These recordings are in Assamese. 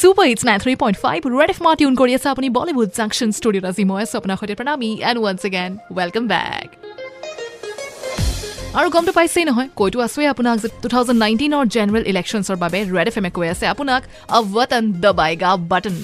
Super it's nine three point five red F মা টিউন কৰি আছে আপুনি বলিউড জাংচন ষ্টুডিঅ'ত আজি মই আছোঁ আপোনাৰ সৈতে Pranami and once again welcome back আৰু গমটো পাইছেই নহয় কৈতো আছোৱেই আপোনাক টু থাউজেণ্ড নাইনটিনৰ জেনেৰেল ইলেকশ্যনছৰ বাবে ৰেড এফ এমে কৈ আছে আপোনাক অ ৱটন দবাইগা বাটন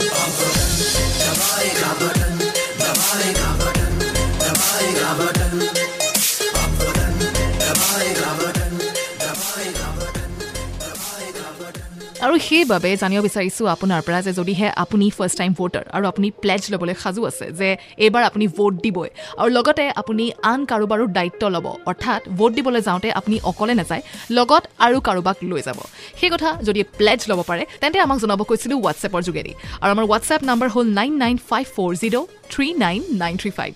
আৰু সেইবাবে জানিব বিচাৰিছোঁ আপোনাৰ পৰা যে যদিহে আপুনি ফাৰ্ষ্ট টাইম ভোটাৰ আৰু আপুনি প্লেজ ল'বলৈ সাজু আছে যে এইবাৰ আপুনি ভোট দিবই আৰু লগতে আপুনি আন কাৰোবাৰো দায়িত্ব ল'ব অৰ্থাৎ ভোট দিবলৈ যাওঁতে আপুনি অকলে নাযায় লগত আৰু কাৰোবাক লৈ যাব। সেই কথা যদি প্লেজ ল'ব পাৰে তেন্তে আমাক জনাব কৈছিলোঁ হোৱাটছএপৰ যোগেদি। আৰু আমাৰ হোৱাটছএপ নাম্বাৰ হ'ল nine nine five four zero' three nine nine three five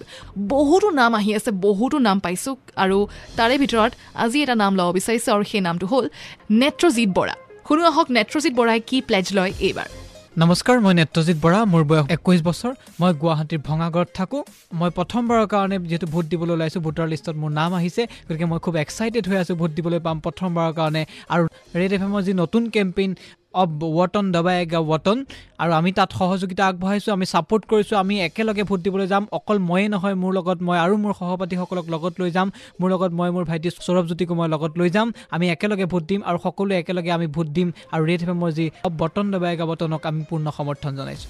বহুতো নাম আহি আছে বহুতো নাম পাইছোঁ আৰু তাৰে ভিতৰত আজি এটা নাম ল'ব বিচাৰিছোঁ আৰু সেই নামটো হ'ল নেত্ৰজিৎ বৰা। শুনো আহক নেত্ৰজিৎ বৰাই কি প্লেজ লয় এইবাৰ? নমস্কাৰ মই নেত্ৰজিৎ বৰা মোৰ বয়স একৈছ বছৰ। মই গুৱাহাটীৰ ভঙাগড়ত থাকোঁ। মই প্ৰথমবাৰৰ কাৰণে যিহেতু ভোট দিবলৈ ওলাইছোঁ ভোটাৰ লিষ্টত মোৰ নাম আহিছে গতিকে মই খুব এক্সাইটেড হৈ আছোঁ ভোট দিবলৈ পাম প্ৰথমবাৰৰ কাৰণে। আৰু ৰেড এফ এমৰ যি নতুন কেম্পেইন অব ৱটন দবাইগা ৱটন। আৰু আমি তাত সহযোগিতা আগবঢ়াইছোঁ আমি ছাপোৰ্ট কৰিছোঁ আমি একেলগে ভোট দিবলৈ যাম। অকল ময়ে নহয় মোৰ লগত মই আৰু মোৰ সহপাঠীসকলক লগত লৈ যাম। মোৰ লগত মই মোৰ ভাইটি সৌৰভজ্যোতিকো মই লগত লৈ যাম। আমি একেলগে ভোট দিম আৰু সকলোৱে একেলগে আমি ভোট দিম। আৰু ৰেড এফ এমৰ যি অব বটন দবাইগা বটনক আমি পূৰ্ণ সমৰ্থন জনাইছোঁ।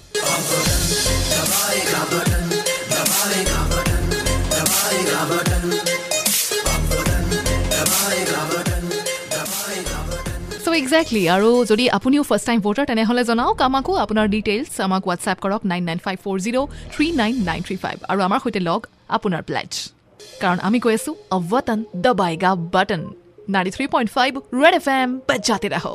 চ' একজেক্টলি আৰু যদি আপুনিও ফাৰ্ষ্ট টাইম ভোটাৰ তেনেহ'লে জনাওক আমাকো আপোনাৰ ডিটেইলছ আমাক হোৱাটছএপ কৰক nine nine five four zero' three nine nine three five আৰু আমাৰ সৈতে লগ আপোনাৰ প্লেজ কাৰণ আমি কৈ আছোঁ অ ৱতন দবাইগা button ninety three point five red F M বাজাতে ৰাহ